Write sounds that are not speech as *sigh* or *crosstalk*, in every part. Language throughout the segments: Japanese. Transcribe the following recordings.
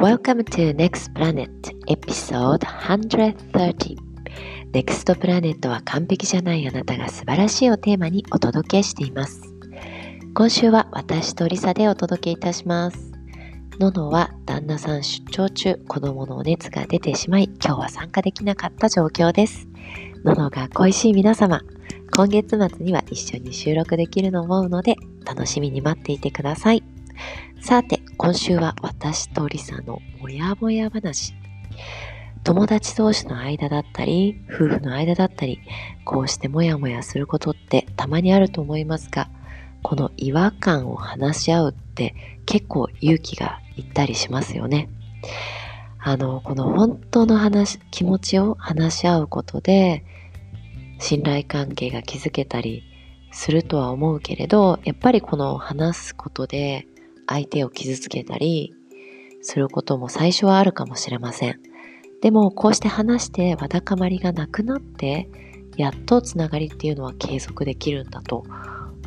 Welcome to Next Planet Episode 130 Next Planet は完璧じゃないあなたが素晴らしいをテーマにお届けしています。今週は私とリサでお届けいたします。ののは旦那さん出張中子供のお熱が出てしまい今日は参加できなかった状況です。ののが恋しい皆様今月末には一緒に収録できると思うので楽しみに待っていてください。さて、今週は私とリサのもやもや話。友達同士の間だったり、夫婦の間だったり、こうしてもやもやすることってたまにあると思いますが、この違和感を話し合うって結構勇気がいったりしますよね。あの、この本当の話、気持ちを話し合うことで、信頼関係が築けたりするとは思うけれど、やっぱりこの話すことで相手を傷つけたりすることも最初はあるかもしれません。でもこうして話してわだかまりがなくなってやっとつながりっていうのは継続できるんだと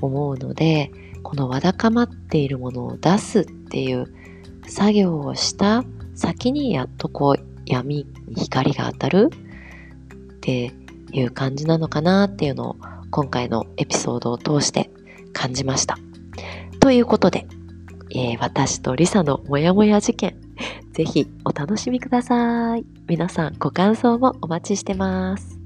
思うのでこのわだかまっているものを出すっていう作業をした先にやっとこう闇に光が当たるっていう感じなのかなっていうのを今回のエピソードを通して感じました。ということでえー、私とリサのモヤモヤ事件、*laughs* ぜひお楽しみください。皆さんご感想もお待ちしてます。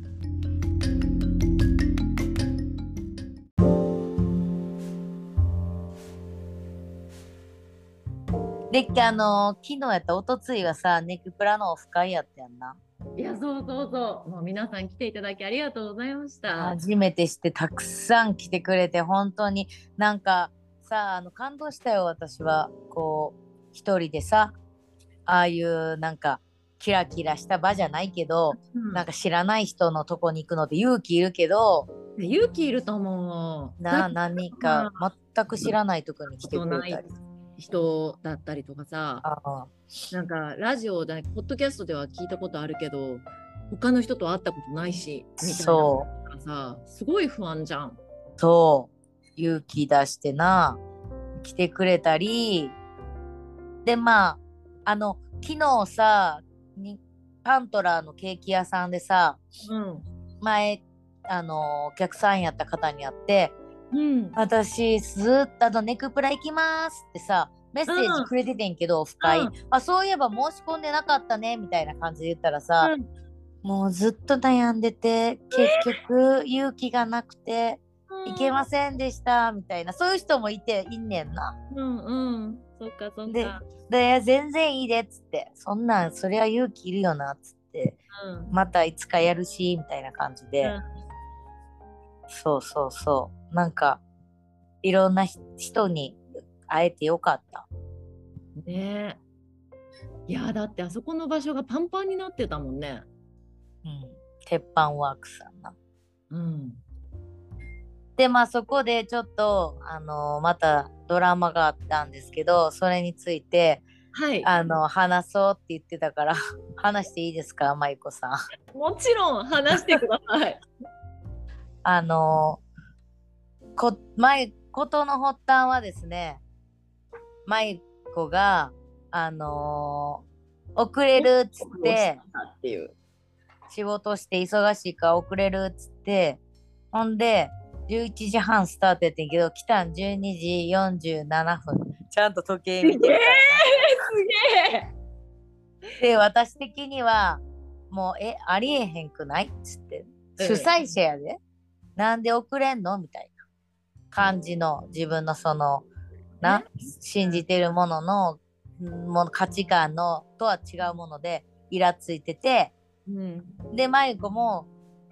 であの昨日やったおとついはさネクプラのオフ会やったやんな。いやそうそうそうもう皆さん来ていただきありがとうございました初めてしてたくさん来てくれて本当になんかさあの感動したよ私は。こう一人でさああいうなんかキラキラした場じゃないけど、うん、なんか知らない人のとこに行くので勇気いるけど勇気いると思う。な何か全く知らないとこに来てくれたり。人だったりとかさなんかラジオでポッドキャストでは聞いたことあるけど他の人と会ったことないしみたいなさすごい不安じゃん。そう勇気出してな来てくれたり。でまああの昨日さにパントラーのケーキ屋さんでさ、うん、前あのお客さんやった方に会って、うん、私ずっとあのネクプラ行きますってさメッセージくれててんけど、うん、深い、うん、あそういえば申し込んでなかったねみたいな感じで言ったらさ、うん、もうずっと悩んでて結局勇気がなくていけませんでしたみたいなそういう人もいていんねんな。うんうんそっかそっか。でで全然いいでっつってそんなんそれは勇気いるよなっつって、うん、またいつかやるしみたいな感じで、うん、そうそうそうなんかいろんな人に会えてよかった。ねいやだってあそこの場所がパンパンになってたもんね。うん、鉄板ワークさんな。うんでまあそこでちょっとあのまたドラマがあったんですけどそれについて、はい、あの話そうって言ってたから *laughs* 話していいですか舞子さん？もちろん話してください。*laughs* あのこ舞ことの発端はですね舞子があの遅れるっつって仕事して忙しいから遅れるっつってほんで11時半スタートやってんけど、来たん12時47分。ちゃんと時計見てるから、すげえで、私的には、もう、え、ありえへんくない？っつって。主催者やで。なんで遅れんの？みたいな。感じの自分のその、な、信じてるものの、もの価値観のとは違うものでイラついてて、うん、で、まゆこも、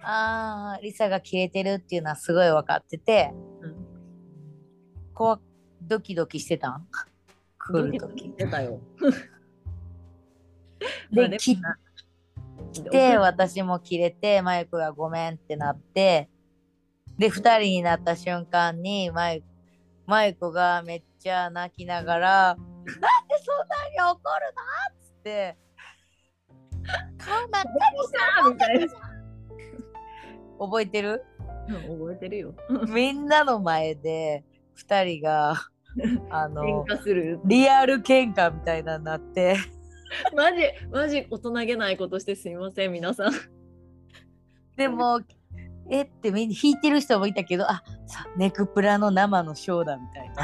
ああリサが消えてるっていうのはすごい分かってて、うん、こうドキドキしてたん？来る時。出たよ。*laughs* で来て私も切れてマイクがごめんってなってで2人になった瞬間にマイマイクがめっちゃ泣きながら「なんでそんなに怒るの?」っつって「顔真っ赤にしたみたいな。覚えてる、うん、覚えてるよ。*laughs* *laughs* みんなの前で2人が *laughs* あのリアル喧嘩みたいなになってマジマジ大人げないことしてすみません皆さん。でもえってみんな弾いてる人もいたけどあさネクプラの生のショーだみたいな。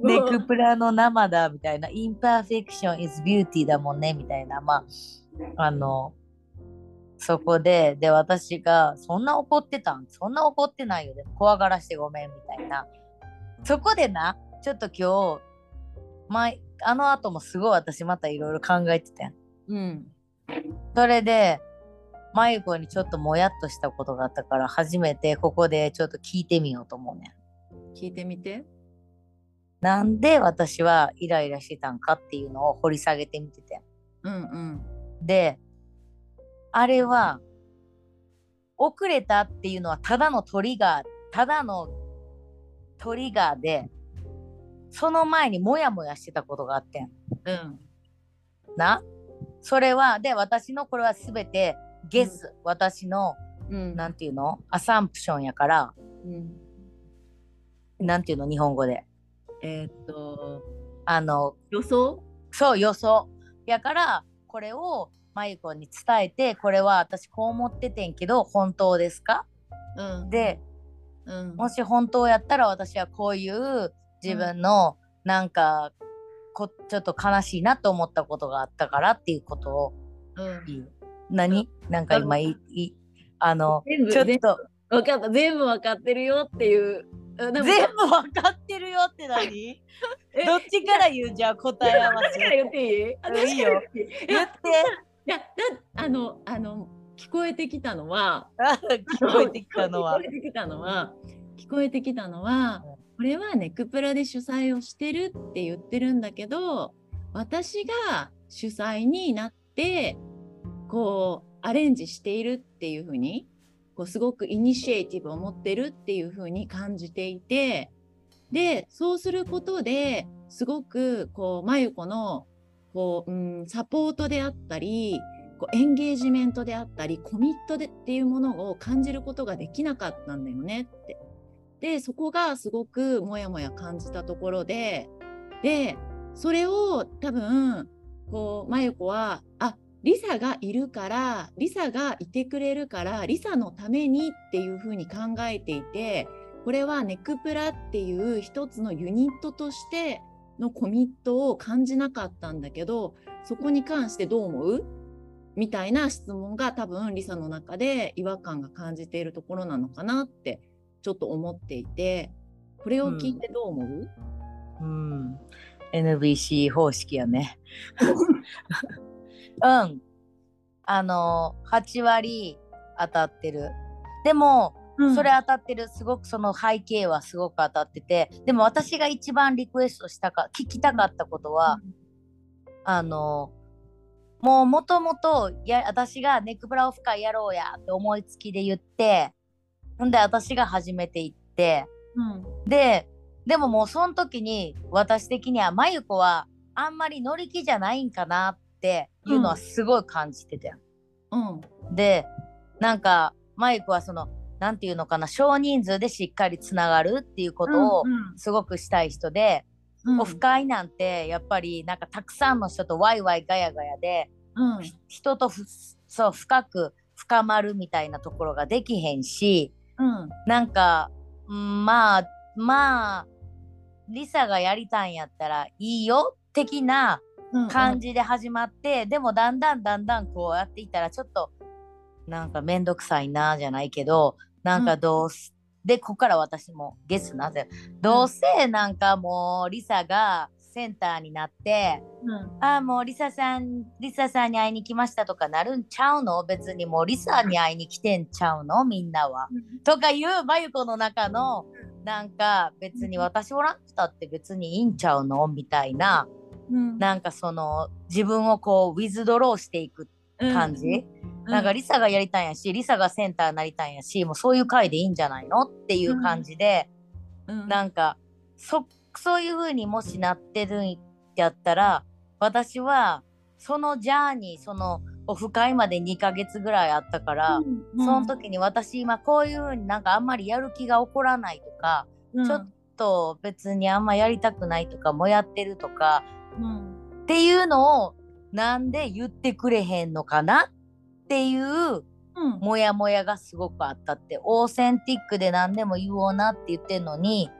ネクプラの生だみたいな、インパーフェクション is beauty だもんねみたいな、まあ、あの、そこで、で、私が、そんな怒ってたん？そんな怒ってないよ。でも怖がらしてごめんみたいな。そこでな、ちょっと今日、前、あの後もすごい私またいろいろ考えてたやん。うん。それで、マユコにちょっともやっとしたことがあったから初めてここでちょっと聞いてみようと思うねん。聞いてみて。なんで私はイライラしてたんかっていうのを掘り下げてみてて。うんうん、であれは遅れたっていうのはただのトリガーただのトリガーでその前にモヤモヤしてたことがあってん。うん、な。それはで私のこれは全てゲス、うん、私の、うん、なんていうの？アサンプションやから、うん、なんていうの？日本語で。えー、っとあの予想？そう予想。やからこれをまゆこに伝えてこれは私こう思っててんけど本当ですか、うん、で、うん、もし本当やったら私はこういう自分のなんか、こちょっと悲しいなと思ったことがあったからっていうことを。言う。うん、何？なんか今いいあのちょっと。分かった。全部分かってるよっていう。全部分かってるよって何？*laughs* どっちから言う？じゃあ答え合わせ。から言っていい？いいよ。言って。いやだあのあの聞こえてきたのは *laughs* 聞こえてきたのは。聞こえてきたのは聞こえてきたのは、これはネクプラで主催をしてるって言ってるんだけど私が主催になってこうアレンジしているっていうふうにこうすごくイニシエイティブを持ってるっていう風に感じていてでそうすることですごくこう真由子のこう、うん、サポートであったりこうエンゲージメントであったりコミットでっていうものを感じることができなかったんだよねって。でそこがすごくモヤモヤ感じたところででそれを多分こう真由子はあリサがいるからリサがいてくれるからリサのためにっていうふうに考えていてこれはネクプラっていう一つのユニットとしてのコミットを感じなかったんだけどそこに関してどう思う？みたいな質問が多分リサの中で違和感が感じているところなのかなってちょっと思っていてこれを聞いてどう思う、うん、うん、NBC 方式やね。*laughs* うん。あの、8割当たってる。でも、うん、それ当たってる。すごくその背景はすごく当たってて。でも私が一番リクエストしたか、聞きたかったことは、うん、あの、もうもともと私がネクブラオフ会やろうやって思いつきで言って、んで私が初めて行って、うん、で、でももうその時に私的にはまゆこはあんまり乗り気じゃないんかなっていうのはすごい感じてたよ。うん、でなんかマイクはその何て言うのかな少人数でしっかりつながるっていうことをすごくしたい人で、うん。うん、オフ会なんてやっぱりなんかたくさんの人とワイワイガヤガヤで、うん、人とそう深く深まるみたいなところができへんし、うん、なんか、うん、まあまあリサがやりたいんやったらいいよ的な感じで始まって、うんうん、でもだんだんだんだんこうやっていったらちょっとなんかめんどくさいなじゃないけどなんかどうす、うん、でここから私もゲスなぜどうせなんかもうリサがセンターになって、うん、ああもうリサさんリサさんに会いに来ましたとかなるんちゃうの？別にもうリサに会いに来てんちゃうの？みんなは。とかいうまゆこの中のなんか別に私おらんくたって別にいいんちゃうの？みたいな。うん、なんかその自分をこうウィズドローしていく感じ、うん、なんかリサがやりたいんやしリサがセンターになりたいんやしもうそういう回でいいんじゃないの？っていう感じで、うん、なんかそそういう風にもしなってるんやったら私はそのジャーニーそのオフ会まで2ヶ月ぐらいあったから、うんうん、その時に私今こういう風になんかあんまりやる気が起こらないとか、ちょっと別にあんまやりたくないとかもやってるとかうん。っていうのをなんで言ってくれへんのかなっていううん。モヤモヤがすごくあったってオーセンティックで何でも言おうなって言ってんのに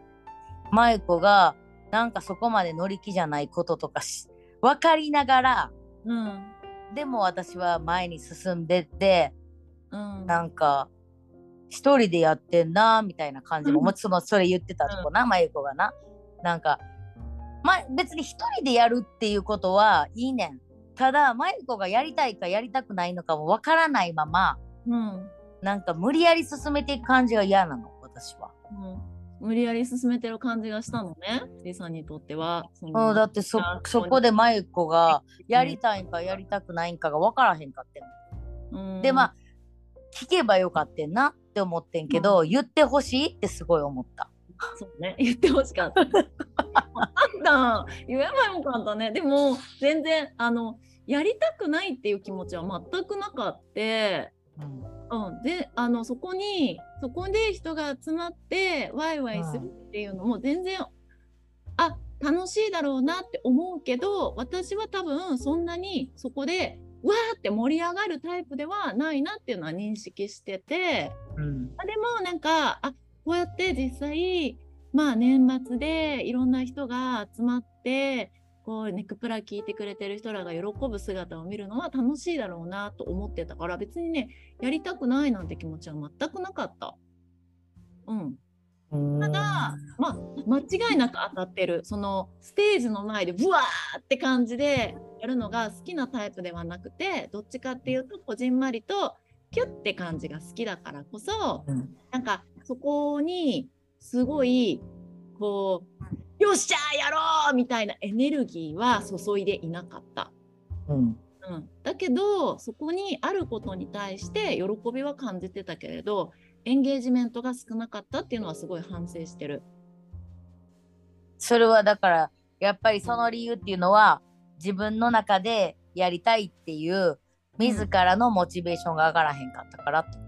マイコがなんかそこまで乗り気じゃないこととかし分かりながらうん。でも私は前に進んでってうん。なんか一人でやってんなみたいな感じも、うん。もちろんそれ言ってたとこな、まゆこがな。なんか、ま、別に一人でやるっていうことはいいねんただまゆこがやりたいかやりたくないのかもわからないままうん。なんか無理やり進めていく感じが嫌なの私は、うん。無理やり進めてる感じがしたのねリサにとっては。そのうん、だってそあそこでまゆこがやりたいんかやりたくないんかがわからへんかってんうん。でまあ聞けばよかってんなって思ってんけど、言ってほしいってすごい思ったそうね、言ってほしかった。あった言えばよかったね。でも、全然、あの、やりたくないっていう気持ちは全くなかって、うん。うん、で、あの、そこに、そこで人が集まって、ワイワイするっていうのも全然、あ、楽しいだろうなって思うけど、私は多分そんなにそこで、わーって盛り上がるタイプではないなっていうのは認識してて、うん。あでもなんかあこうやって実際まあ年末でいろんな人が集まってこうネクプラ聞いてくれてる人らが喜ぶ姿を見るのは楽しいだろうなと思ってたから別にねやりたくないなんて気持ちは全くなかった。うん、ただ、まあ、間違いなく当たってるそのステージの前でブワーって感じでやるのが好きなタイプではなくてどっちかっていうとこじんまりとキュッて感じが好きだからこそうんなんかそこにすごいこうよっしゃーやろうみたいなエネルギーは注いでいなかった。うんうん、だけどそこにあることに対して喜びは感じてたけれどエンゲージメントが少なかったっていうのはすごい反省してる。それはだからやっぱりその理由っていうのは自分の中でやりたいっていう自らのモチベーションが上がらへんかったから。って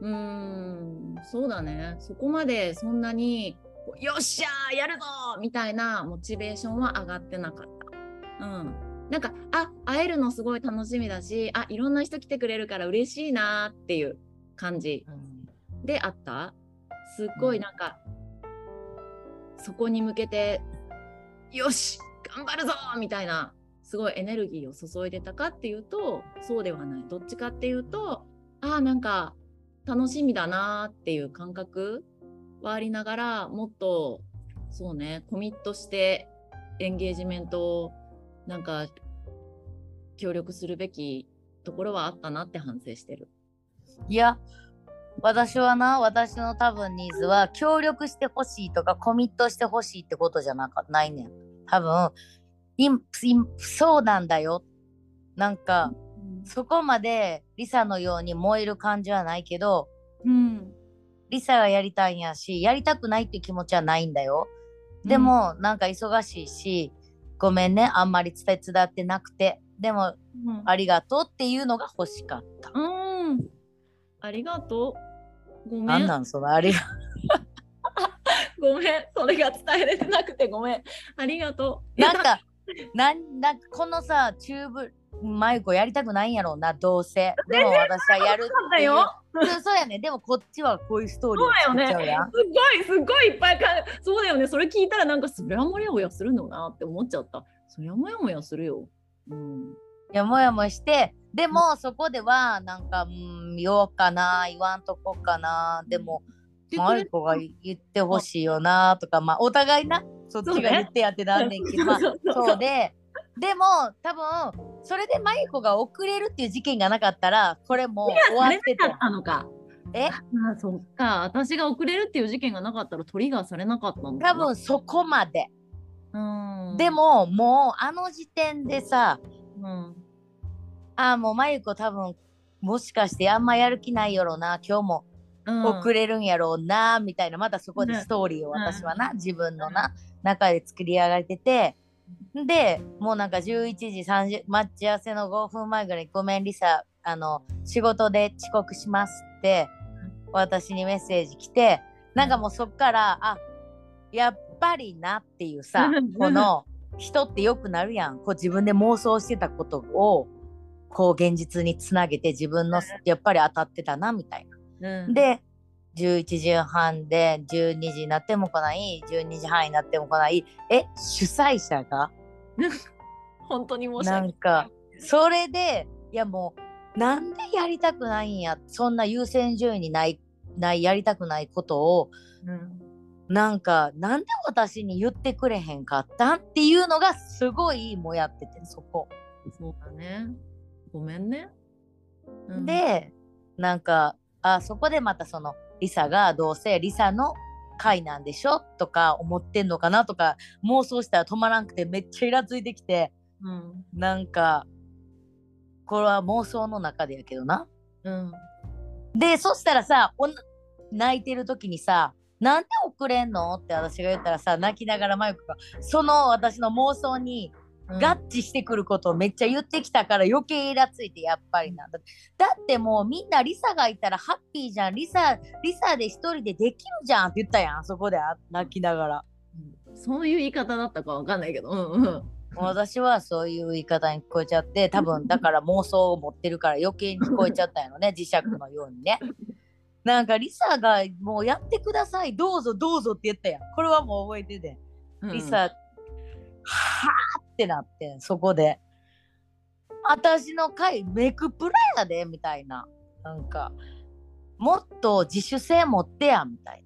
うーんそうだね。そこまでそんなによっしゃーやるぞーみたいなモチベーションは上がってなかった。うん。なんかあ会えるのすごい楽しみだしあいろんな人来てくれるから嬉しいなーっていう感じであった？すっごいなんか、そこに向けてよし頑張るぞみたいなすごいエネルギーを注いでたかっていうとそうではないどっちかっていうとあーなんか楽しみだなっていう感覚はありながらもっとそうねコミットしてエンゲージメントをなんか協力するべきところはあったなって反省してる。いや私はな私の多分ニーズは協力してほしいとかコミットしてほしいってことじゃなかないねん多分いいそうなんだよなんかそこまでリサのように燃える感じはないけどうんリサがやりたいんやしやりたくないっていう気持ちはないんだよでも、なんか忙しいしごめんねあんまり手伝ってなくてでもうんありがとうっていうのが欲しかった、うん。ありがとう。ごめん。なんなんそのありが *laughs* ごめん。それが伝えれてなくてごめん。ありがとう。なんか *laughs* なんなんかこのさチューブマイコやりたくないんやろうなどうせでも私はやるそうだっていうよ。そうそうやねでもこっちはこういうストーリーっちゃうやんすっごい、すっごいいっぱいか、そうだよね。それ聞いたらなんか、そりゃもやもやするのなって思っちゃった。そりゃもやもやするよ。うん。いやもやもやしてでもそこではなんかうん言おうかな言わんとこかなでもマイコが言ってほしいよなとかまあお互いなそっちが言ってやってなんねんけど、まあそうででも多分それでマイコが遅れるっていう事件がなかったらこれもう終わってたのか。え？あそっか。私が遅れるっていう事件がなかったらトリガーされなかったん。多分そこまで、うん。で、ももうあの時点でさうん。あもうマユコ多分もしかしてあんまやる気ないやろな今日もうん、遅れるんやろうなみたいなまたそこでうんストーリーをうん。私はな、自分のな中で作り上がれててでもうなんか11時30待ち合わせの5分前ぐらいに「ごめんリサあの仕事で遅刻します」って私にメッセージ来てなんかもうそっからあやっぱりなっていうさうん。この人ってよくなるやん。こう自分で妄想してたことをこう現実につなげて自分のやっぱり当たってたなみたいな。うん、で11時半で12時になっても来ない12時半になっても来ないえ主催者が？*laughs* 本当に申しな訳んかそれでいやもうなんでやりたくないんやそんな優先順位にないないやりたくないことをうんなんかなんで私に言ってくれへんかったんっていうのがすごいもやっててそこ。そうだね。ごめんね。うん、でなんかあそこでまたそのリサがどうせリサの回なんでしょとか思ってんのかなとか妄想したら止まらんくてめっちゃイラついてきてうん、なんかこれは妄想の中でやけどな。うん、でそしたらさ泣いてる時にさ「なんで遅れんの?」って私が言ったらさ泣きながらマイクがその私の妄想にうん合致してくることをめっちゃ言ってきたから余計イラついてやっぱりなんだ。だってもうみんなリサがいたらハッピーじゃん。リサリサで一人でできるじゃんって言ったやんそこであ泣きながら。そういう言い方だったかわかんないけど、うんうん、私はそういう言い方に聞こえちゃって多分だから妄想を持ってるから余計に聞こえちゃったんやろね *laughs* 磁石のようにね。なんかリサがもうやってくださいどうぞどうぞって言ったやん。これはもう覚えてて。うん。リサ、はあってなってんそこで。私の回メクプラやでみたいな。なんかもっと自主性持ってやみたい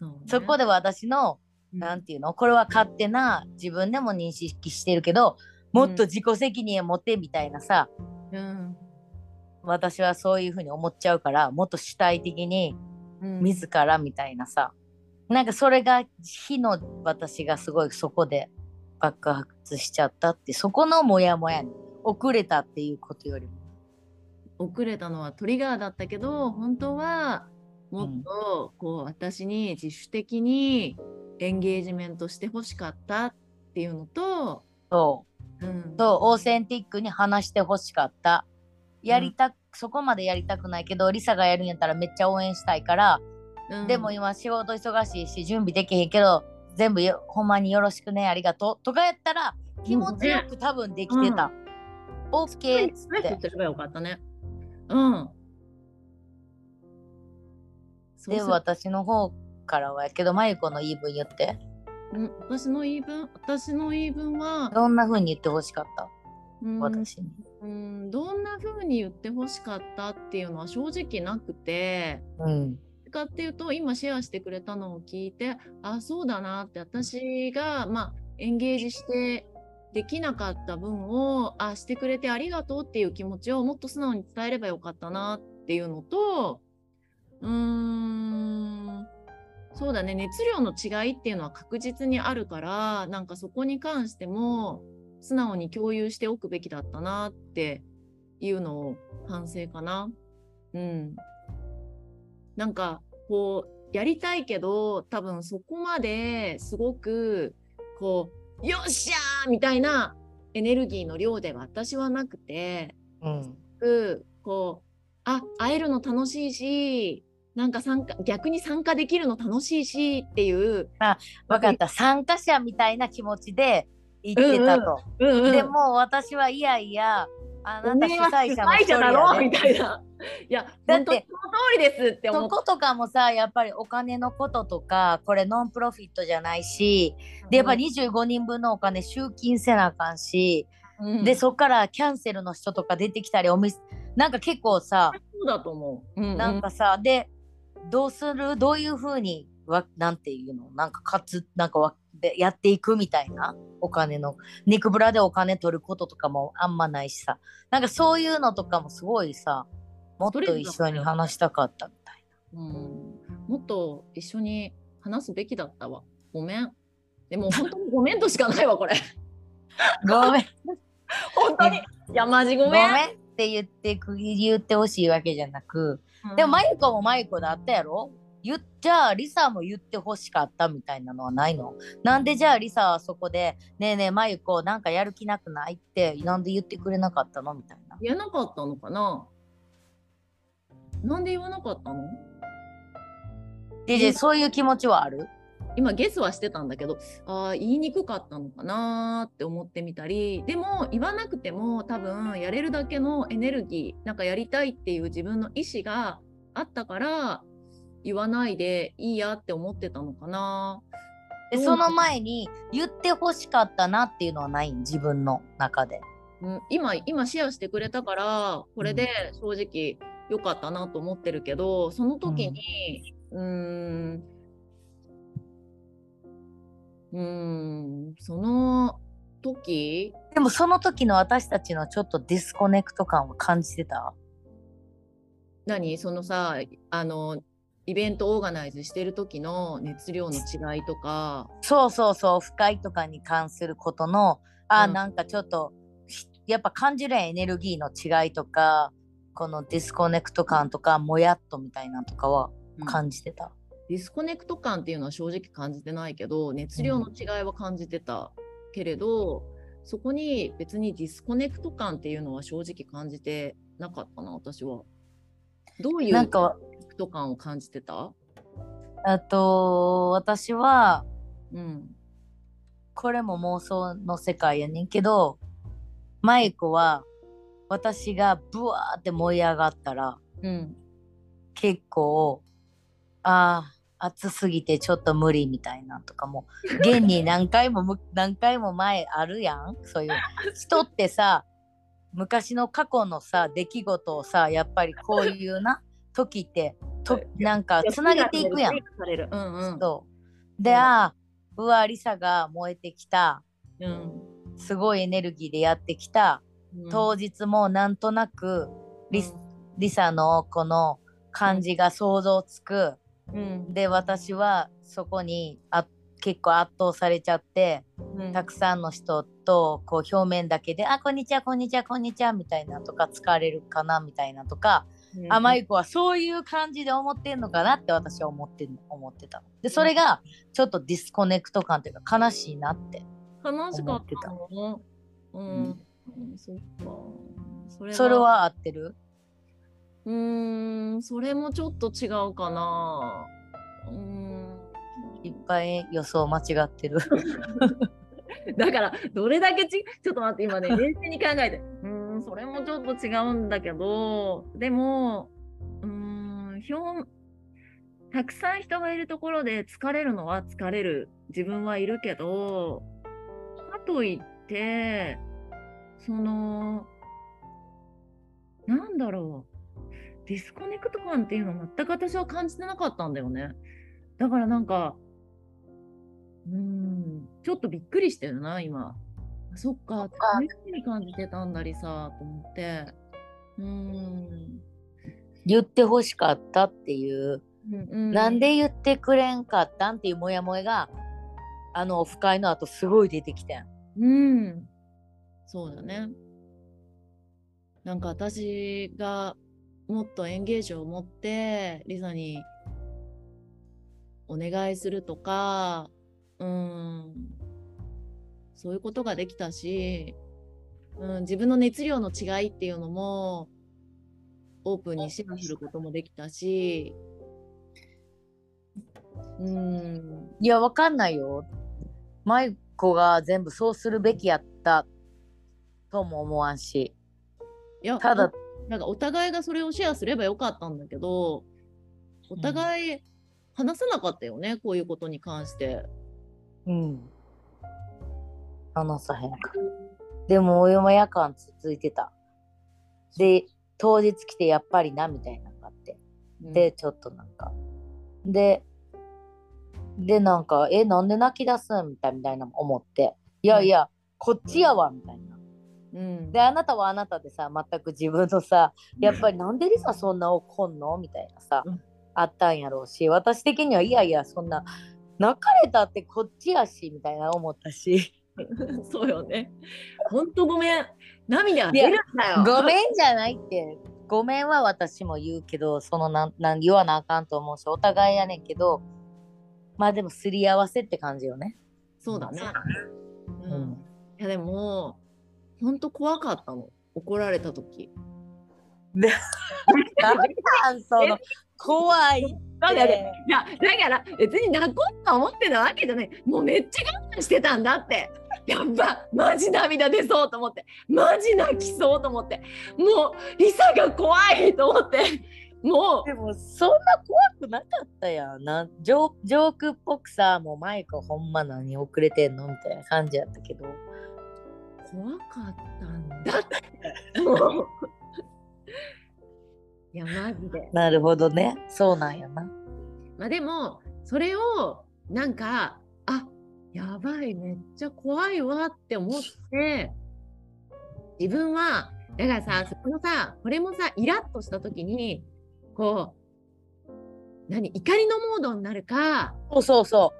な。ね。そこで私のうん。なんていうのこれは勝手な自分でも認識してるけどもっと自己責任を持ってみたいなさ、うん。私はそういうふうに思っちゃうからもっと主体的にうん。自らみたいなさ、なんかそれが火の私がすごいそこで爆発しちゃったってそこのモヤモヤに遅れたっていうことよりも遅れたのはトリガーだったけど本当はもっとこう私に自主的にエンゲージメントしてほしかったっていうのと、そううん、とオーセンティックに話してほしかった。やりた、そこまでやりたくないけどリサがやるんやったらめっちゃ応援したいから、うんでも今仕事忙しいし準備できへんけど全部よほんまによろしくねありがとうとかやったら気持ちよく多分できてた。オッケーっつって。よかったね。うん。です私の方からはやけどまゆこの言い分言ってうん私の言い分？私の言い分は、どんな風に言ってほしかった？うん私に。うん、どんな風に言ってほしかったっていうのは正直なくてうんかっていうと今シェアしてくれたのを聞いてあそうだなって私がまあエンゲージしてできなかった分をあしてくれてありがとうっていう気持ちをもっと素直に伝えればよかったなっていうのとうーんそうだね熱量の違いっていうのは確実にあるからなんかそこに関しても素直に共有しておくべきだったなっていうのを反省かな。うん。なんかこうやりたいけど多分そこまですごくこうよっしゃーみたいなエネルギーの量では私はなくてうん。くこうあ会えるの楽しいしなんか参加逆に参加できるの楽しいしっていう、分かった。参加者みたいな気持ちで言ってたと。うんうん。でも私はいやいやあなた主催者の一人やで。ろみたいな。いや、だってその通りですって思っそことかもさやっぱりお金のこととかこれノンプロフィットじゃないしでやっぱ25人分のお金集金せなあかんし、うん。でそっからキャンセルの人とか出てきたりお店なんか結構さそうだと思う。うんうん。なんかさ、でどうする？どういうふうにわなんていうの？なんかかつなんかわでやっていくみたいなお金の肉ブラでお金取ることとかもあんまないしさなんかそういうのとかもすごいさもっと一緒に話したかったみたいうん、もっと一緒に話すべきだったわ。ごめん。でも本当にごめんとしかないわ、これ。な。*laughs* ごめん *laughs* 本当に。いや、マジごごめん。めんって言ってく言ってほしいわけじゃなく、うんでもマユコもマユコであったやろ？言っじゃあリサも言ってほしかったみたいなのはないの？なんでじゃあリサはそこで「ねえねえマユコなんかやる気なくない?」ってなんで言ってくれなかったの？みたいな。言えなかったのかな？なんで言わなかったの？で、でそういう気持ちはある？今ゲスはしてたんだけどあー言いにくかったのかなって思ってみたりでも言わなくても多分やれるだけのエネルギーなんかやりたいっていう自分の意思があったから言わないでいいやって思ってたのかな。うんでその前に言ってほしかったなっていうのはない自分の中で。うん、今今シェアしてくれたからこれで正直良かったなと思ってるけどその時にうーんうーんその時？でもその時の私たちのちょっと disconnect 感を感じてた？何？そのさあのイベントオーガナイズしてる時の熱量の違いとか。そうそうそう不快とかに関することのあ、うん。なんかちょっとひやっぱ感じるエネルギーの違いとかこの discon nect 感とかもやっとみたいなのとかは感じてた？ disconnect 感っていうのは正直感じてないけど熱量の違いは感じてた。けれど、そこに別に disconnect 感っていうのは正直感じてなかったな私は。どういう？なんかト感を感じてたあと私はうん。これも妄想の世界やねんけど舞子は私がブワーって燃え上がったらうん。結構ああ暑すぎてちょっと無理みたいなとかも現に何回も何回も前あるやんそういう人ってさ昔の過去のさ出来事をさやっぱりこういうな時ってとなんかつなげていくやん。される。うんうん。そうで、うんああうわリサが燃えてきたうん。すごいエネルギーでやってきたうん当日もなんとなくリ,、リサのこの感じが想像つく。うん。で私はそこにあ結構圧倒されちゃってうんたくさんの人とこう表面だけで「あこんにちはこんにちはこんにちは」みたいなとか疲れるかなみたいなとか、うんあマユコはそういう感じで思ってんのかなって私は思ってん思ってたの。でそれがちょっと disconnect 感というか悲しいなって悲しかったの？うん。うん、そっか。それそれは合ってる？うーん、それもちょっと違うかな。うーん。いっぱい予想間違ってる。*laughs* だから、どれだけち、ちょっと待って、今ね、冷静に考えて。うーん、それもちょっと違うんだけど、でも、うーん、たくさん人がいるところで疲れるのは疲れる自分はいるけど、かといって、その、なんだろう、 disconnect 感っていうの全く私は感じてなかったんだよね。だからなんか、うーん、ちょっとびっくりしてるな、今。あそっか、かめっきり感じてたんだりさ、と思って。うーん。言ってほしかったっていううんうんなんで言ってくれんかったんっていうモヤモヤがあのオフ会の後すごい出てきたんうん。そうだね。なんか私がもっとエンゲージを持ってリサにお願いするとか、うん、そういうことができたし、うん、自分の熱量の違いっていうのもオープンにシェアすることもできたし、うん、いやわかんないよ。舞子が全部そうするべきやったとも思わんし。いやただなんかお互いがそれをシェアすればよかったんだけど、お互い話さなかったよね、こういうことに関して。うん話さへんかでもおよもや感続いてた。で当日来てやっぱりなみたいなのがあって。で、ちょっとなんか。ででなんかえなんで泣き出すんみたいみたいなの思って。いやいや、こっちやわみたいな。うん、であなたはあなたでさ全く自分のさやっぱりなんでリサそんな怒んのみたいなさ、うん。あったんやろうし私的にはいやいやそんな泣かれたってこっちやしみたいな思ったし *laughs* そうよね。ほんとごめん。涙出るんだよ。ごめんじゃないってごめんは私も言うけどそのなんなん言わなあかんと思うしお互いやねんけどまあでもすり合わせって感じよね。そうだね。ううんん、いやでも、ほんと怖かったの。怒られた時。でなんその怖いだからいやだから別に泣こうと思ってたわけじゃないもうめっちゃ我慢してたんだって *laughs* やっぱマジ涙出そうと思って。マジ泣きそうと思って。もうリサが怖いと思って。もうでもそんな怖くなかったやん。なジョジョークっぽくさもうマイクほんま何遅れてんのみたいな感じやったけど。怖かったんだ。っ。てもう。いやマジで。なるほどね。そうなんやな。まあでもそれをなんかあやばいめっちゃ怖いわって思って。自分はだからさそこのさこれもさイラッとした時にこう何怒りのモードになるかそうそうそ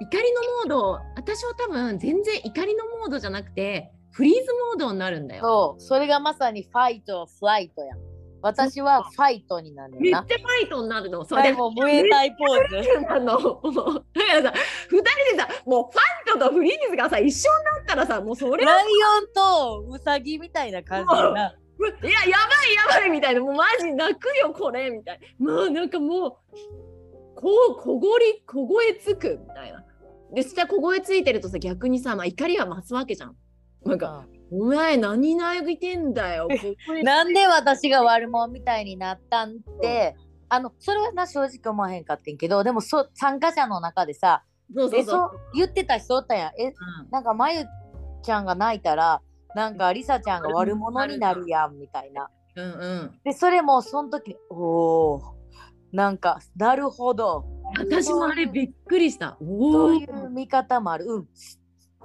怒りのモード私は多分全然怒りのモードじゃなくてフリーズモードになるんだうよ。そう。それがまさにファイトフライトやん私はファイトになるめっちゃファイトになるの。そなれでもムエタイポーズあの、もうだからさ、二人でさ、もうファイトとフリーズがさ、一緒になったらさ、もうそれは、ライオンとウサギみたいな感じやな。*laughs* いや、やばいやばいみたいな、もうマジ泣くよ、これみたいな。もうなんかもう、こう、こごり、小声つくみたいな。で、下小声ついてるとさ、逆にさ、まあ、怒りは増すわけじゃん。なんか、お前何泣いてんだよ。なんで私が悪者みたいになったんって、あのそれはな正直思わへんかってんけどでもそ参加者の中でさえそうそうそう。そう言ってた人おったやんえうんなんかまゆちゃんが泣いたらなんかりさちゃんが悪者になるやんみたいなうんうん。でそれもその時におおなんかなるほど私もあれびっくりした。そうい。う見方もあるうん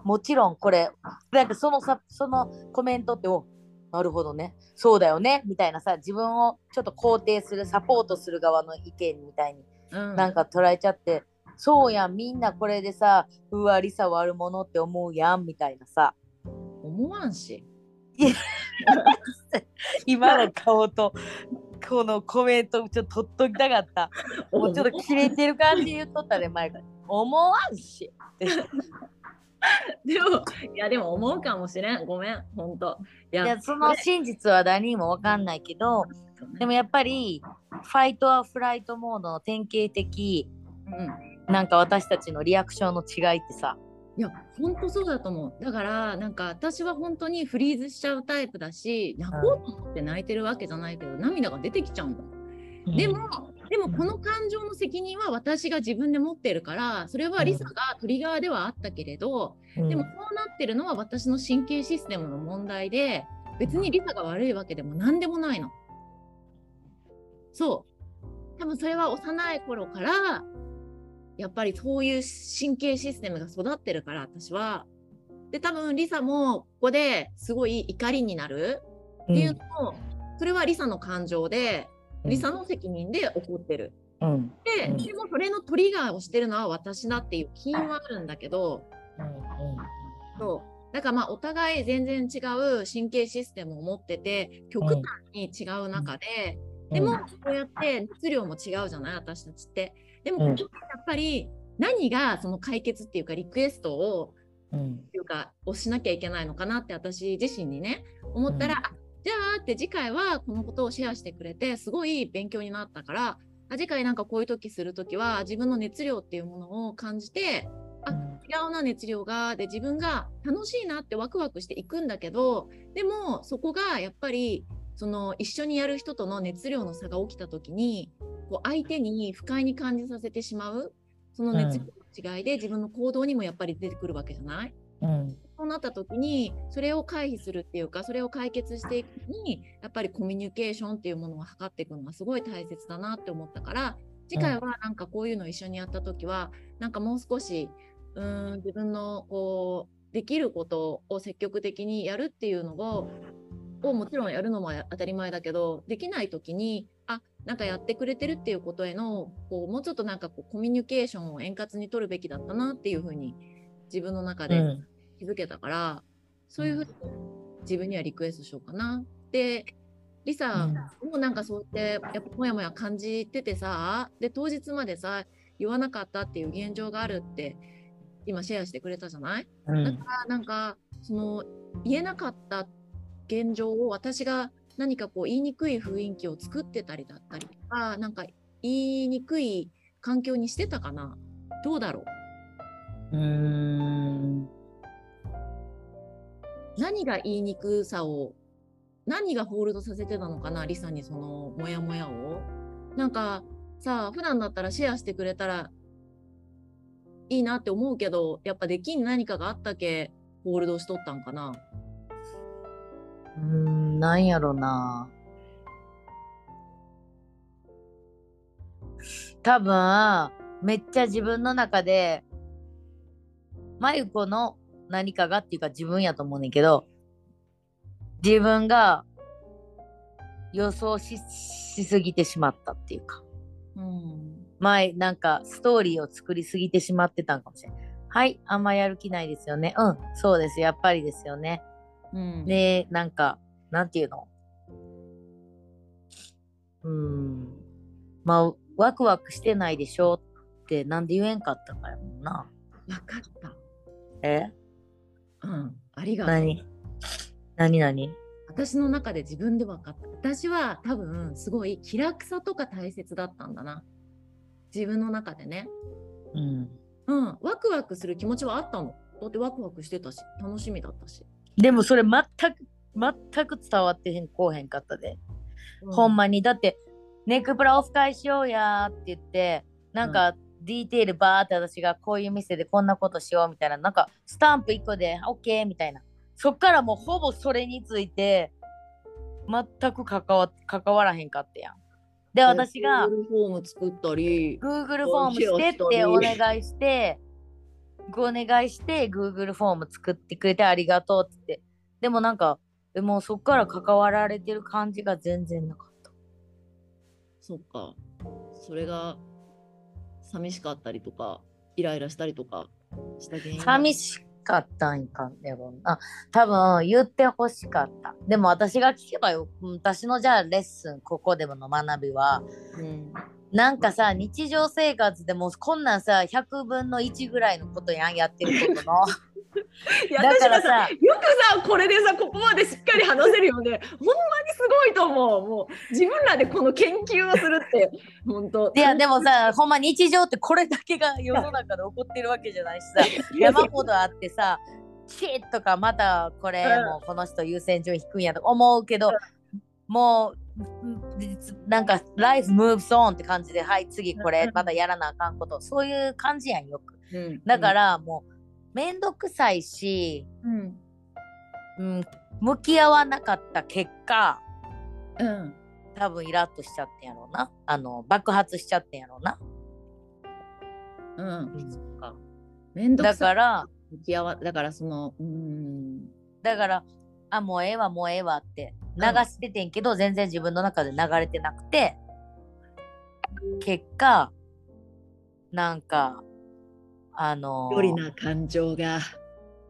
もちろんこれなんかそのさそのコメントっておなるほどね。そうだよね。みたいなさ自分をちょっと肯定するサポートする側の意見みたいにうん。なんか捉えちゃって、そうやんみんなこれでさうわリサ悪者って思うやんみたいなさ。思わんし。*laughs* 今の顔とこのコメントちょっと取っときたかった。もうちょっとキレてる感じで言っとったで前から。思わんし。っ *laughs* て *laughs* でも、いや、でも思うかもしれん。ごめん、ほんと。いいやその真実は誰にも分かんないけどでもやっぱりファイトはフライトモードの典型的うん。なんか私たちのリアクションの違いってさいや、ほんとそうだと思う。だから、なんか私は本当にフリーズしちゃうタイプだし、泣こうと思って泣いてるわけじゃないけど、涙が出てきちゃうんだ。でも、でもこの感情の責任は私が自分で持ってるから、それはリサがトリガーではあったけれど、うん、でもこうなってるのは私の神経システムの問題で、別にリサが悪いわけでも何でもないの。そう。多分それは幼い頃から、やっぱりそういう神経システムが育ってるから、私は。で、多分リサもここですごい怒りになるっていうのも、それはリサの感情で、リサの責任で起こってる。うん。で、うん。でもそれのトリガーをしてるのは私だっていう気はあるんだけど、そう。だからまあお互い全然違う神経システムを持ってて極端に違う中で、でもこうやって熱量も違うじゃない私たちって。でもやっぱり何がその解決っていうかリクエストをうん。っていうかをしなきゃいけないのかなって私自身にね思ったら、じゃあって次回はこのことをシェアしてくれてすごい勉強になったからあ次回なんかこういう時する時は自分の熱量っていうものを感じてあ違うな熱量がで自分が楽しいなってワクワクしていくんだけどでもそこがやっぱりその一緒にやる人との熱量の差が起きた時にこう相手に不快に感じさせてしまうその熱量の違いで自分の行動にもやっぱり出てくるわけじゃない？うん。そうなった時にそれを回避するっていうかそれを解決していくのにやっぱりコミュニケーションっていうものを図っていくのがすごい大切だなって思ったから次回はなんかこういうのを一緒にやった時はなんかもう少しうーん自分のこうできることを積極的にやるっていうのををもちろんやるのも当たり前だけどできない時にあなんかやってくれてるっていうことへのこうもうちょっとなんかこうコミュニケーションを円滑に取るべきだったなっていうふうに自分の中でうん気づけたから、そういうふうに自分にはリクエストしようかな。で、リサもなんかそうやってやっぱもやもや感じててさ、で、当日までさ、言わなかったっていう現状があるって今シェアしてくれたじゃない？うん。だからなんかその言えなかった現状を私が何かこう言いにくい雰囲気を作ってたりだったりとかなんか言いにくい環境にしてたかな？どうだろう？うーん。何が言いにくさを何がホールドさせてたのかなリサにそのモヤモヤをなんかさ普段だったらシェアしてくれたらいいなって思うけどやっぱできん何かがあったけホールドしとったんかなうん、なんやろな。多分、めっちゃ自分の中で、まゆこの何かがっていうか自分やと思うねんけど、自分が予想ししすぎてしまったっていうか、うん前なんかストーリーを作りすぎてしまってたんかもしれない。はい、あんまやる気ないですよね。うん、そうです、やっぱりですよね。うんで、なんか、なんていうの？うーん。まあ、ワクワクしてないでしょってなんで言えんかったかやもんな。分かったえ？うん。ありがとう。何？何何私の中で自分で分かった。私は多分すごい気楽さとか大切だったんだな。自分の中でね。うん。うん。ワクワクする気持ちはあったの。だってワクワクしてたし楽しみだったし、でもそれ全く、全く伝わってへん、こうへんかったで。ほんまに。だって、ネックプラオフ会しようやーって言って、なんか、ディーテールバーって私がこういう店でこんなことしようみたいな、なんかスタンプ1個で OK みたいな。そっからもうほぼそれについて全く関わ関わらへんかったやん。で、私が Google フォーム作ったり Google フォームしてってお願いして、お願いして Google フォーム作ってくれてありがとうって言って。でもなんか、でもそっから関わられてる感じが全然なかった。そっかそれが寂しかったりとかイライラしたりとかした原因寂しかったんかやろな。多分言ってほしかった。でも私が聞けばよ、うん私のじゃあレッスン、ここでもの学びは、うんなんかさ、日常生活でもこんなんさ、100分の1ぐらいのことやん、やってることの。*laughs* いやだから私がさ、よくさこれでさここまでしっかり話せるよねほんまにすごいと思う。もう自分らでこの研究をするって *laughs* 本当。いや、でもさ、ほんま日常ってこれだけが世の中で起こってるわけじゃないしさ、山ほどあってさ、シーッとかまたこれ、うん。もうこの人優先順位低いんやと思うけど、もう、うん実なんか、ライフムーブソーンって感じで、はい、次これうんまだやらなあかんこと、そういう感じやんよく。うん。だからもう、めんどくさいし、うん。うん、向き合わなかった結果、うん。多分イラッとしちゃってんやろうな。あの、爆発しちゃってんやろうな。うん。そっか。めんどください。から、向き合わだからそのうん。だから、あ、もうええわ、もうええわって流しててんけど、全然自分の中で流れてなくて、結果、なんか、あのーよりな感情が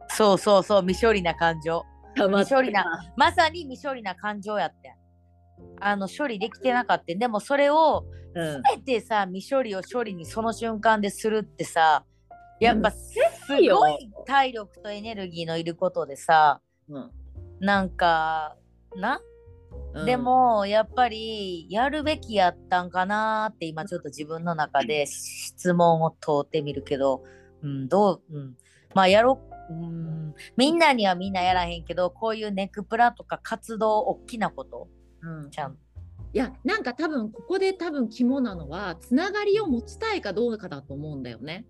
そうそうそう、未処理な感情。未処理な、まさに未処理な感情やってん。あの、処理できてなかった。でもそれを、うんあえてさ、未処理を処理にその瞬間でするってさ、やっぱすごい体力とエネルギーのいることでさ、うんなんか、な、うん。でもやっぱりやるべきやったんかなって今ちょっと自分の中で質問を問ってみるけど、うん、どう、うん、まあやろう、うん、みんなにはみんなやらへんけどこういうネクプラとか活動大きなこと？うん。ちゃん。いやなんか多分ここで多分肝なのはつながりを持ちたいかどうかだと思うんだよね。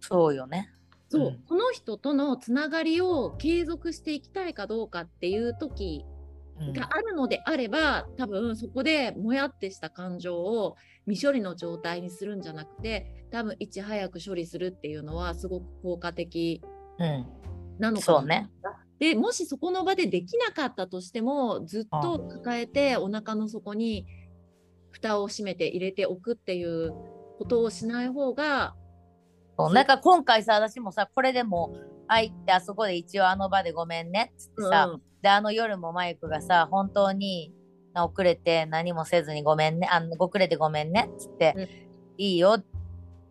そうよね。そう、うん。この人とのつながりを継続していきたいかどうかっていう時うんがあるのであれば、多分そこでもやってした感情を未処理の状態にするんじゃなくて多分いち早く処理するっていうのはすごく効果的うん、なのかな。そうね。でもしそこの場でできなかったとしてもずっと抱えてお腹の底に蓋を閉めて入れておくっていうことをしない方がなんか今回さ私もさこれでも入ってあそこで一応あの場でごめんねっつってさ、うんであの夜もマイクがさ本当に遅れて何もせずにごめんねあの遅れてごめんねっつって、うん。いいよっ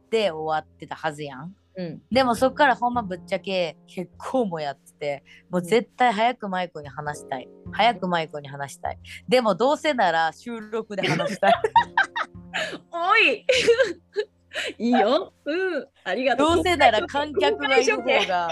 て終わってたはずやん。うん。でもそっからほんまぶっちゃけ結構もやっててもう絶対早くマイクに話したい。早くマイクに話したい。でもどうせなら収録で話したい。*laughs* おい *laughs* いいよ。うん。ありがとう。どうせなら観客がいる方が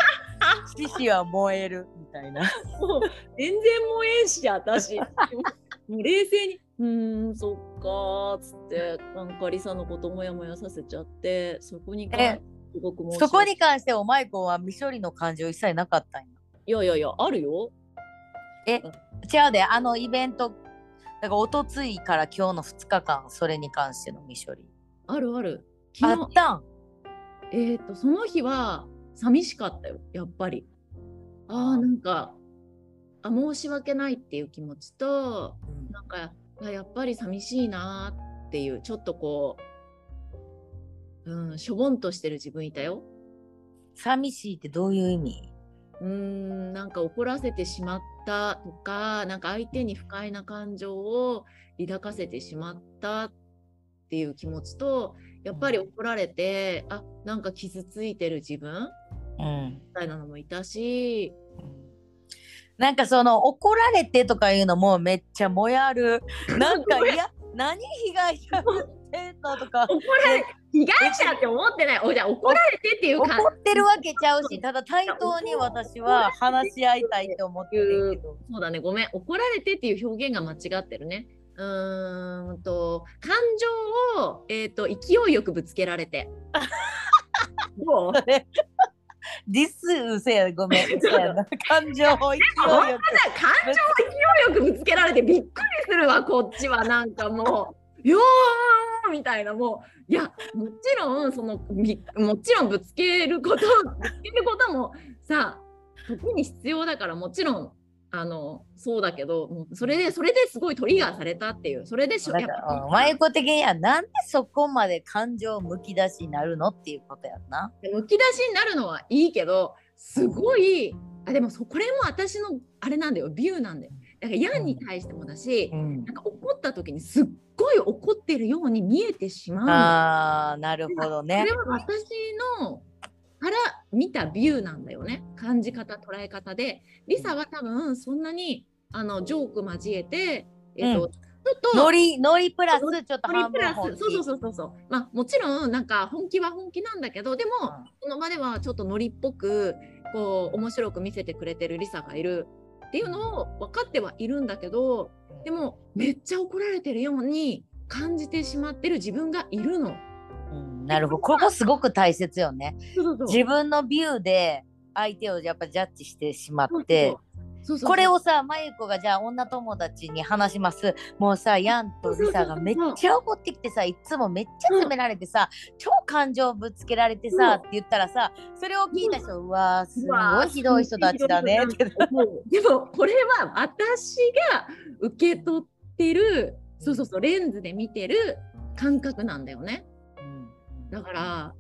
獅子は燃えるみたいな。もう全然燃えんし、私。*laughs* もう冷静に、うーん、そっかーっつって、なんかリサのこともやもやさせちゃって、そこに関えすごくそこ訳に関してお前子は未処理の感情一切なかったんや。いやいやいや、あるよ。違うで、あのイベント、だからおとついから今日の2日間、それに関しての未処理。あるある。あったんえっ、と、その日は寂しかったよ、やっぱり。ああ、なんか、あ、申し訳ないっていう気持ちと、なんかあやっぱり寂しいなっていうちょっとこう、うん、しょぼんとしてる自分いたよ。寂しいってどういう意味？うーんなんか怒らせてしまったとかなんか相手に不快な感情を抱かせてしまったっていう気持ちとやっぱり怒られてあなんか傷ついてる自分？うん。みたいなのもいたしなんかその怒られてとかいうのもめっちゃもやる。*laughs* なんかいや、何被害者ってんのとか。怒られ被害者って思ってない？おじゃあ怒られてっていう感怒ってるわけちゃうし、ただ対等に私は話し合いたいって思ってるけど。そうだね、ごめん。怒られてっていう表現が間違ってるね。うーんと、感情を、えー、と勢いよくぶつけられて。*laughs* どうディスうせや、ごめん。*laughs* 感情を勢いよく。感情を勢いよくぶつけられてびっくりするわ、こっちは。なんかもう、*laughs* よーみたいな、もう、いや、もちろん、その、みもちろんぶつけること、ぶつけることもさ、時に必要だから、もちろん、あの、そうだけど、もうそれで、それですごいトリガーされたっていう、それでしょ、だやっぱから、マユコ的にはなんでそこまで感情むき出しになるのっていうことやんな。むき出しになるのはいいけどすごいあでもそこれも私のあれなんだよビューなんだよだからヤンに対してもだし、うんなんか怒った時にすっごい怒ってるように見えてしまうのああ、なるほどそねれ。は私のから見たビューなんだよね。感じ方捉え方で。リサは多分そんなにあのジョーク交えて、えっとうん。ちょっとノリ、ノリプラスノちょっとノリプラ半分そうそうそうそうそう。まあもちろんなんか本気は本気なんだけどでも、その場ではちょっとノリっぽくこう面白く見せてくれてるリサがいるっていうのを分かってはいるんだけどでもめっちゃ怒られてるように感じてしまってる自分がいるの。うんなるほど。ここすごく大切よね。自分のビューで相手をやっぱジャッジしてしまって。これをさ、まゆこがじゃあ女友達に話します。もうさ、ヤンとリサがめっちゃ怒ってきてさ、いつもめっちゃ責められてさ、超感情ぶつけられてうんさ、って言ったらさ、それを聞いた人、うわー、すごいひどい人たちだねでもこれは私が受け取ってるそうそうそうレンズで見てる感覚なんだよね。うんだから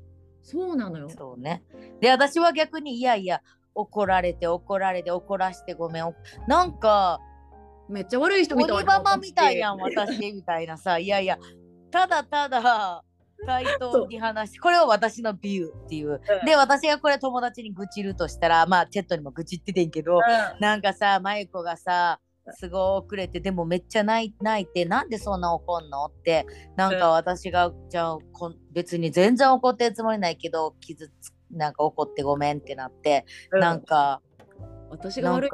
そうなのよ。そうね。で、私は逆に、いやいや、怒られて怒られて怒らしてごめん。おなんか、めっちゃ悪い人みたい鬼ババみたいやん、私みたいなさ、いやいや、ただただ *laughs* 対等に話して、これは私のビューっていう。うんで、私がこれ友達に愚痴るとしたら、まあ、チェットにも愚痴っててんけど、なんかさ、まゆこがさ、すごい遅れて、でもめっちゃ泣い泣いて、なんでそんな怒んの？って、なんか私が、じゃあこん、別に全然怒ってるつもりないけど、傷つ、なんか怒ってごめんってなって、なんか、私が悪い。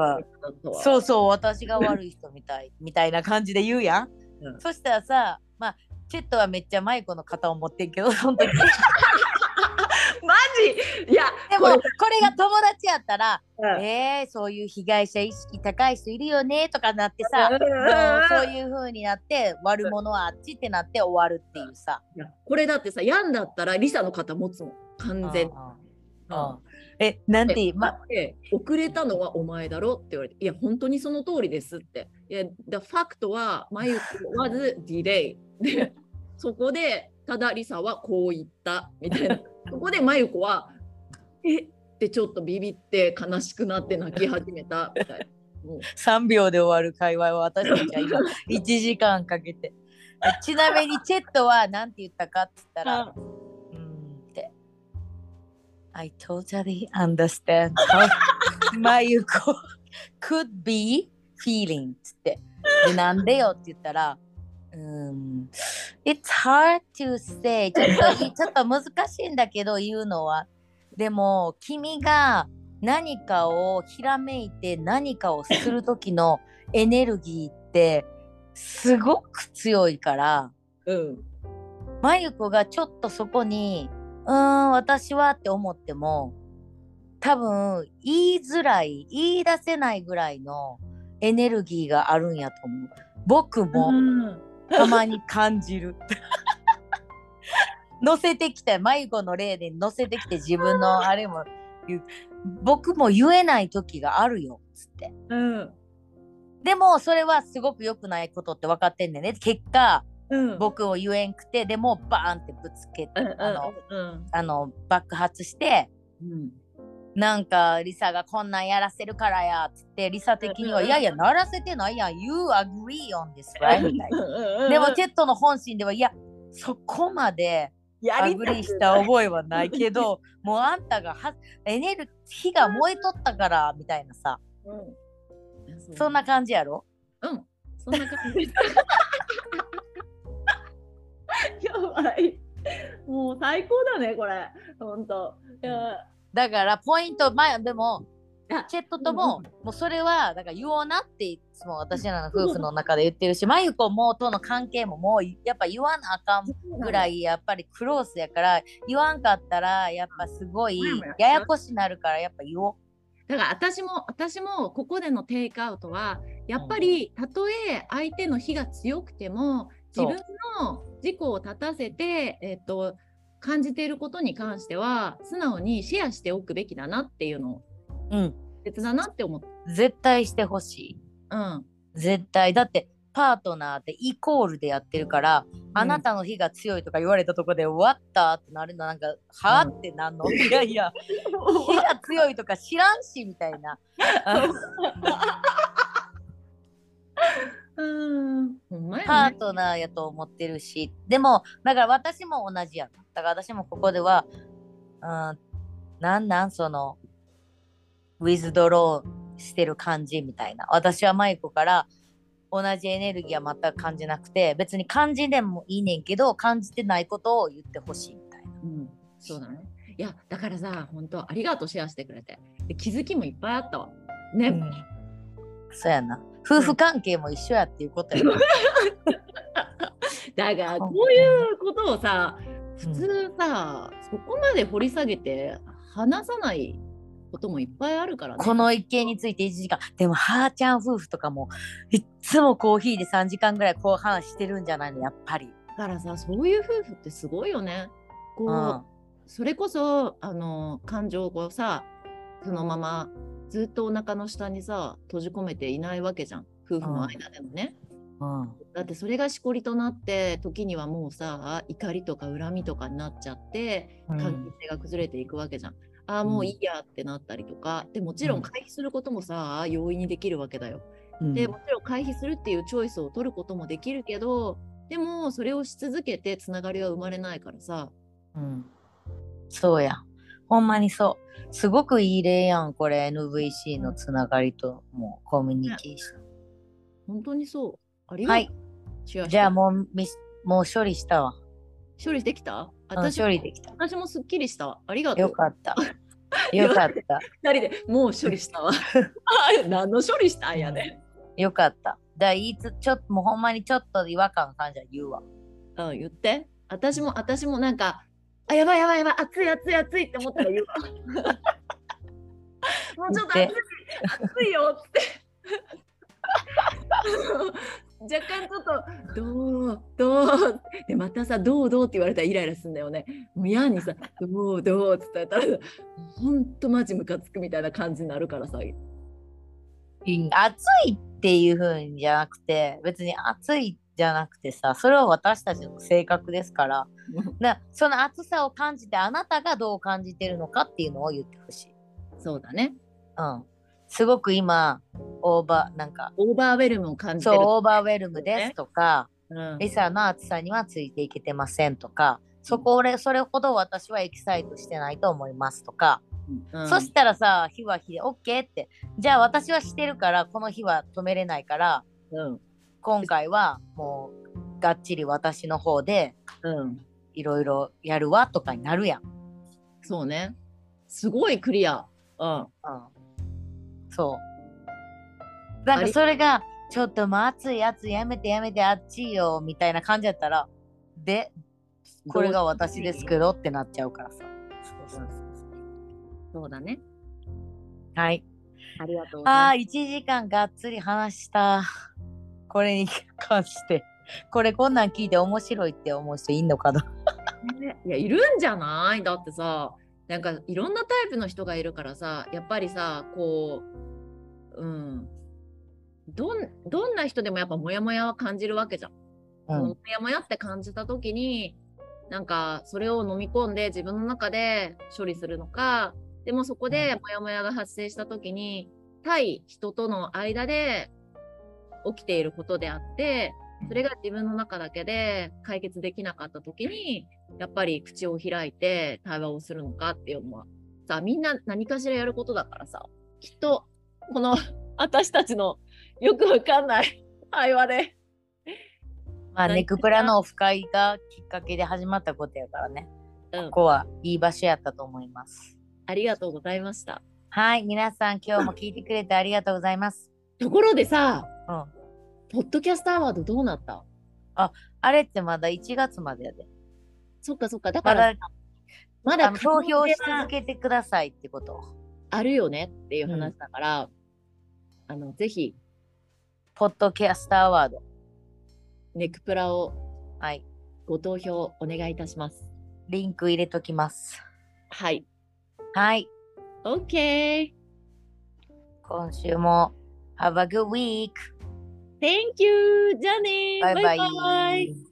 そうそう、私が悪い人みたい、*laughs* みたいな感じで言うやん。うんそしたらさ、まあ、チェットはめっちゃマイコの肩を持ってんけど、その時。*laughs* でマジいやも、これが友達やったら、これえー、そういう被害者意識高い人いるよねとかなってさ、うんそういう風になって、悪者はあっちってなって終わるっていうさ。いやこれだってさヤンだったらリサの肩持つもん完全に。うんうんえ、なんてま、で遅れたのはお前だろって言われて、いや、本当にその通りですって。いや、the fact は、マユコ was delay。で、そこで、ただリサはこう言ったみたいな。そこでマユコは、え？ってちょっとビビって悲しくなって泣き始めたみたいな。もう3秒で終わる会話を私たちは今 *laughs* 1時間かけて。ちなみにチェットは何て言ったかって言ったら、うーんって。I totally understand how まゆこ could be feeling って。で、なんでよって言ったら、うん。It's hard to say. ちょっとい *laughs* ちょっと難しいんだけど言うのは。でも君が何かをひらめいて何かをする時のエネルギーってすごく強いから、うん。まゆこがちょっとそこにうーん私はって思っても多分言いづらい言い出せないぐらいのエネルギーがあるんやと思う。僕も、うんたまに感じる。*laughs* 乗せてきた迷子の例で乗せてきて自分のあれも僕も言えない時があるよつってうん。でもそれはすごく良くないことって分かってんねんね結果うん。僕を言えんくてでもバーンってぶつけて、うんあのうんあの爆発してうん。なんかリサがこんなんやらせるからやっつってリサ的には「うんいやいやならせてないやん You agree on this right?」みたいな。なでもテッドの本心ではいやそこまでや agree した覚えはないけどもうあんたがはエネル火が燃えとったからみたいなさうん。そんな感じやろ？うん。そんな感じ。*laughs* やばい。もう最高だね、これ。ほんと。いや、だからポイント前でもあチェットとも、うんもうそれはだから言おうなっていつも私らの夫婦の中で言ってるし、まゆこもとの関係ももうやっぱ言わなあかんぐらいやっぱりクロースやから言わんかったらやっぱすごいや。やこしなるからやっぱ言おう。だから私も私もここでのテイクアウトはやっぱりたとえ相手の火が強くても自分の自己を立たせて、えっと、感じていることに関しては素直にシェアしておくべきだなっていうのうん。別だなって思って。絶対してほしい。うん。絶対。だってパートナーってイコールでやってるから、あなたの火が強いとか言われたとこで終わったってなるのなんかはあうんってなんの？いやいや火が強いとか知らんしみたいな。*laughs* うん。パートナーやと思ってるし。でもだから私も同じやなだから私もここではうんなんなんそのウィズドローしてる感じみたいな私はマイコから同じエネルギーは全く感じなくて別に感じでもいいねんけど感じてないことを言ってほしいみたいな。うん、そうだね。いや、だからさ、本当ありがとう、シェアしてくれて。で気づきもいっぱいあったわ。ね。そうやな。夫婦関係も一緒やっていうことやな。*laughs* だから、こういうことをさ、普うん通さ、そこまで掘り下げて話さないこともいっぱいあるからね。この一件について1時間。でも、はーちゃん夫婦とかも、いっつもコーヒーで3時間ぐらいこう話してるんじゃないの、やっぱり。だからさ、そういう夫婦ってすごいよね。こう、うん。それこそ、あの、感情をさ、そのままずっとお腹の下にさ、閉じ込めていないわけじゃん。夫婦の間でもね。うん。だってそれがしこりとなって時にはもうさ怒りとか恨みとかになっちゃってうん関係性が崩れていくわけじゃん。ああもういいやってなったりとかでもちろうんん回避することもさ容易にできるわけだよ。うんでもちろん回避するっていうチョイスを取ることもできるけどでもそれをし続けてつながりは生まれないからさ。うん。そうや。ほんまにそう。すごくいい例やん、これ。NVC のつながりと、もう、コミュニケーション。本当にそう。ありがとう。じゃあもうもう処理したわ。処理できた？うん私処理できた。私もすっきりしたわ。ありがとう。*laughs* よかった。よかった。二人でもう処理したわ。*laughs* あ何の処理したんやね。よかった。だいつ、ちょっと、もうほんまにちょっと違和感感じは言うわ。うん、言って。私も、私もなんか、あ、やばいやばいやばい、熱い熱い熱いって思ったら言うわ。*laughs* もうちょっと熱い熱いよって。若干ちょっと、どう、どう、で、またさ、どうどうって言われたらイライラすんだよね。もう嫌にさ、どうどうって言ったら、ほんとマジムカつくみたいな感じになるからさ。うん暑いっていう風にじゃなくて、別に熱いじゃなくてさ、それは私たちの性格ですから、なその熱さを感じて、あなたがどう感じてるのかっていうのを言ってほしい。そうだね。うん。すごく今、 over、なんか、 overwhe lm を感じてそう、る。 o verwhelm ですとか、うんリサの熱さにはついていけてませんとか、そこ俺それほど私はエキサイトしてないと思いますとか、うんそしたらさ、日は日で OK って、じゃあ私はしてるから、この日は止めれないから、うん今回はもうがっちり私の方でうん。いろいろやるわとかになるやん。そうね。すごいクリア。うん。うん、そう。なんかそれがちょっともう暑い暑いやめてやめてあっちよみたいな感じやったらでこれが私ですけどってなっちゃうからさ。そうだね。はい。ありがとうごああ、ざい1時間がっつり話した。これに関して。これこんなん聞いて面白いって思う人いんのかな？ます。ねいや、いるんじゃない？だってさ、なんかいろんなタイプの人がいるからさ、やっぱりさ、こう、うん。どんどんな人でもやっぱモヤモヤは感じるわけじゃん。そのモヤモヤって感じた時になんかそれを飲み込んで自分の中で処理するのかでもそこでモヤモヤが発生した時に対人との間で起きていることであってそれが自分の中だけで解決できなかった時にやっぱり口を開いて対話をするのかっていうのはさみんな何かしらやることだからさきっとこの *laughs* 私たちのよくわかんない *laughs* 会話でまあ、何ネクプラのオフ会がきっかけで始まったことやからね。うんここはいい場所やったと思います。ありがとうございました。はい、皆さん今日も聞いてくれてありがとうございます。ところでさ、うん。ポッドキャストアワードどうなった？あれってまだ1月までやで。そっかそっか、だまからだまだ投票し続けてくださいってこと。あるよねっていう話だから、あのぜひポッドキャストアワード。ネクプラをはい。ご投票お願いいたします。リンク入れときます。はい。はい。OK! 今週も Have a good week! Thank you! じゃあねバイバイバイバイ